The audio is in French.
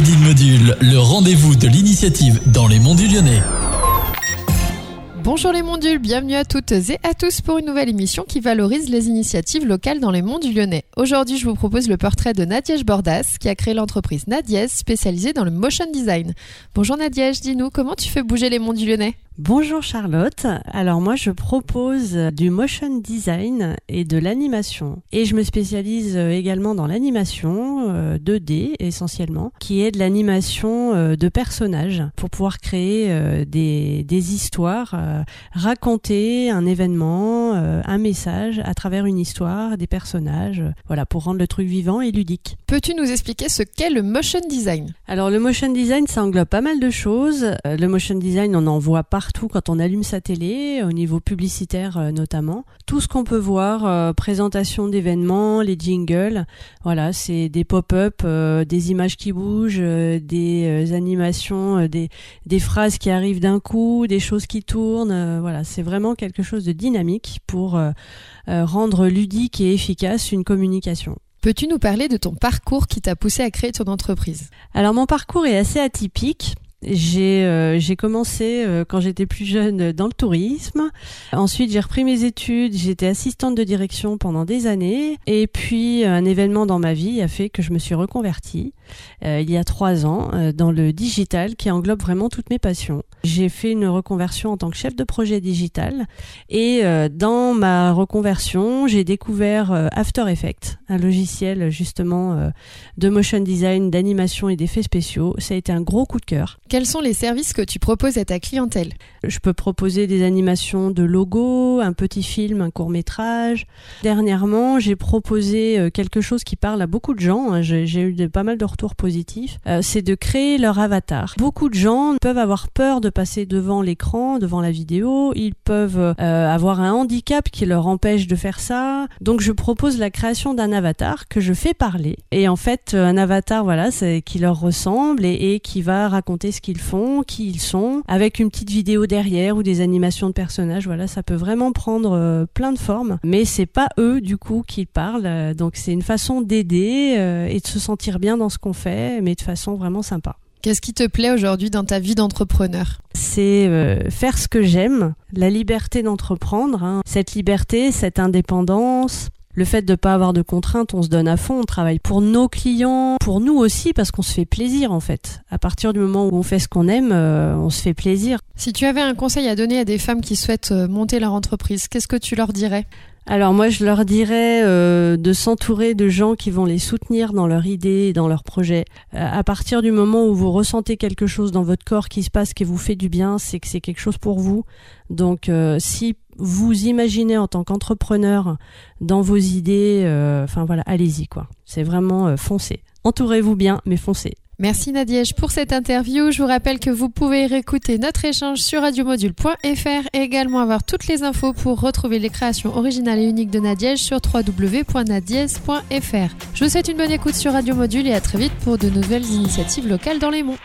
Module, le rendez-vous de l'initiative dans les monts du Lyonnais. Bonjour les mondules, bienvenue à toutes et à tous pour une nouvelle émission qui valorise les initiatives locales dans les monts du Lyonnais. Aujourd'hui, je vous propose le portrait de Nadiège Bordas qui a créé l'entreprise Nadiège spécialisée dans le motion design. Bonjour Nadiège, dis-nous comment tu fais bouger les monts du Lyonnais? Bonjour Charlotte. Alors moi je propose du motion design et de l'animation et je me spécialise euh, également dans l'animation 2D euh, essentiellement qui est de l'animation euh, de personnages pour pouvoir créer des, des histoires, raconter un événement, un message à travers une histoire, des personnages, voilà pour rendre le truc vivant et ludique. Peux-tu nous expliquer ce qu'est le motion design? Alors le motion design ça englobe pas mal de choses. Le motion design on en voit pas partout quand on allume sa télé, au niveau publicitaire euh, notamment. Tout ce qu'on peut voir, euh, présentation d'événements, les jingles, voilà, c'est des pop-up, euh, des images qui bougent, des animations, des, des phrases qui arrivent d'un coup, des choses qui tournent. voilà, c'est vraiment quelque chose de dynamique pour rendre ludique et efficace une communication. Peux-tu nous parler de ton parcours qui t'a poussé à créer ton entreprise? Alors mon parcours est assez atypique. J'ai euh, j'ai commencé euh, quand j'étais plus jeune dans le tourisme. Ensuite, j'ai repris mes études. J'étais assistante de direction pendant des années. Et puis, un événement dans ma vie a fait que je me suis reconvertie euh, il y a trois ans dans le digital qui englobe vraiment toutes mes passions. J'ai fait une reconversion en tant que chef de projet digital. Et dans ma reconversion, j'ai découvert After Effects, un logiciel justement de motion design, d'animation et d'effets spéciaux. Ça a été un gros coup de cœur. Quels sont les services que tu proposes à ta clientèle? Je peux proposer des animations de logos, un petit film, un court métrage. Dernièrement, j'ai proposé euh, quelque chose qui parle à beaucoup de gens. Hein. J'ai eu pas mal de retours positifs. Euh, c'est de créer leur avatar. Beaucoup de gens peuvent avoir peur de passer devant l'écran, devant la vidéo. Ils peuvent euh, avoir un handicap qui leur empêche de faire ça. Donc je propose la création d'un avatar que je fais parler. Et en fait, un avatar, voilà, c'est qui leur ressemble et, qui va raconter ce qu'ils font, qui ils sont, avec une petite vidéo derrière ou des animations de personnages. Voilà, ça peut vraiment prendre euh, plein de formes, mais c'est pas eux du coup qui parlent. Euh, donc c'est une façon d'aider euh, et de se sentir bien dans ce qu'on fait, mais de façon vraiment sympa. Qu'est-ce qui te plaît aujourd'hui dans ta vie d'entrepreneur? C'est faire ce que j'aime, la liberté d'entreprendre, hein. cette liberté, cette indépendance, le fait de ne pas avoir de contraintes, on se donne à fond, on travaille pour nos clients, pour nous aussi, parce qu'on se fait plaisir en fait. À partir du moment où on fait ce qu'on aime, euh, on se fait plaisir. Si tu avais un conseil à donner à des femmes qui souhaitent euh, monter leur entreprise, qu'est-ce que tu leur dirais? Alors moi je leur dirais euh, de s'entourer de gens qui vont les soutenir dans leur idée et dans leur projet. à partir du moment où vous ressentez quelque chose dans votre corps qui se passe, qui vous fait du bien, c'est que c'est quelque chose pour vous. Donc si vous imaginez en tant qu'entrepreneur dans vos idées, euh, enfin voilà, allez-y quoi. C'est vraiment euh, foncez. Entourez-vous bien, mais foncez. Merci Nadiège pour cette interview. Je vous rappelle que vous pouvez réécouter notre échange sur radiomodule.fr et également avoir toutes les infos pour retrouver les créations originales et uniques de Nadiège sur www.nadiège.fr. Je vous souhaite une bonne écoute sur Radio Module et à très vite pour de nouvelles initiatives locales dans les monts.